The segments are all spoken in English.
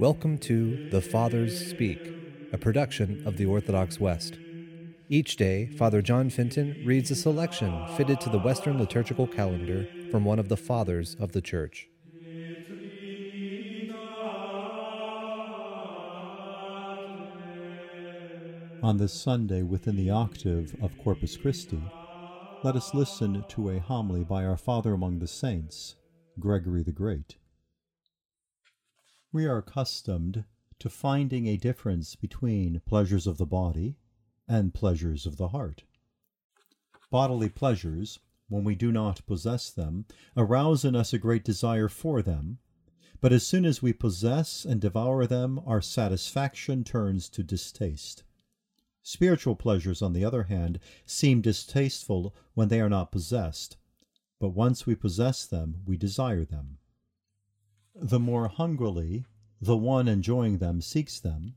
Welcome to The Fathers Speak, a production of the Orthodox West. Each day, Father John Fenton reads a selection fitted to the Western liturgical calendar from one of the Fathers of the Church. On this Sunday, within the octave of Corpus Christi, let us listen to a homily by our Father among the Saints, Gregory the Great. We are accustomed to finding a difference between pleasures of the body and pleasures of the heart. Bodily pleasures, when we do not possess them, arouse in us a great desire for them, but as soon as we possess and devour them, our satisfaction turns to distaste. Spiritual pleasures, on the other hand, seem distasteful when they are not possessed, but once we possess them, we desire them. The more hungrily the one enjoying them seeks them,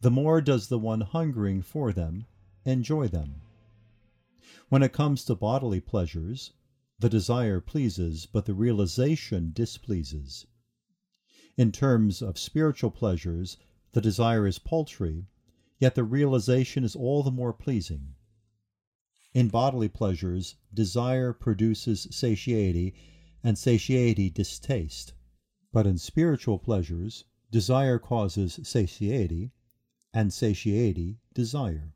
the more does the one hungering for them enjoy them. When it comes to bodily pleasures, the desire pleases, but the realization displeases. In terms of spiritual pleasures, the desire is paltry, yet the realization is all the more pleasing. In bodily pleasures, desire produces satiety, and satiety distaste. But in spiritual pleasures, desire causes satiety, and satiety desire.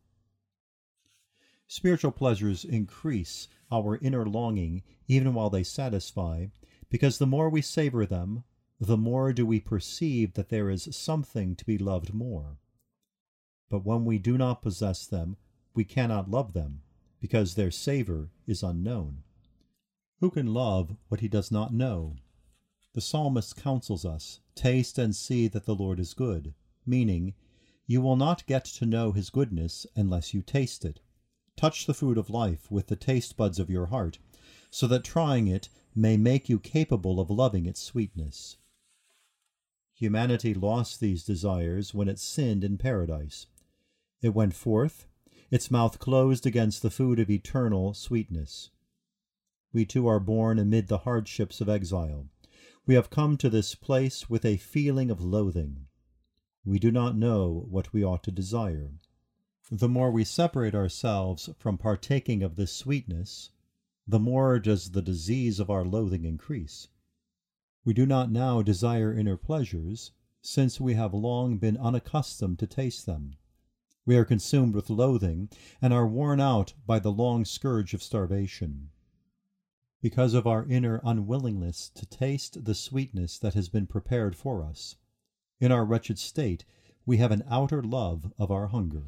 Spiritual pleasures increase our inner longing even while they satisfy, because the more we savor them, the more do we perceive that there is something to be loved more. But when we do not possess them, we cannot love them, because their savor is unknown. Who can love what he does not know? The psalmist counsels us, Taste and see that the Lord is good, meaning, you will not get to know his goodness unless you taste it. Touch the food of life with the taste buds of your heart, so that trying it may make you capable of loving its sweetness. Humanity lost these desires when it sinned in paradise. It went forth, its mouth closed against the food of eternal sweetness. We too are born amid the hardships of exile. We have come to this place with a feeling of loathing. We do not know what we ought to desire. The more we separate ourselves from partaking of this sweetness, the more does the disease of our loathing increase. We do not now desire inner pleasures, since we have long been unaccustomed to taste them. We are consumed with loathing, and are worn out by the long scourge of starvation because of our inner unwillingness to taste the sweetness that has been prepared for us. In our wretched state, we have an outer love of our hunger.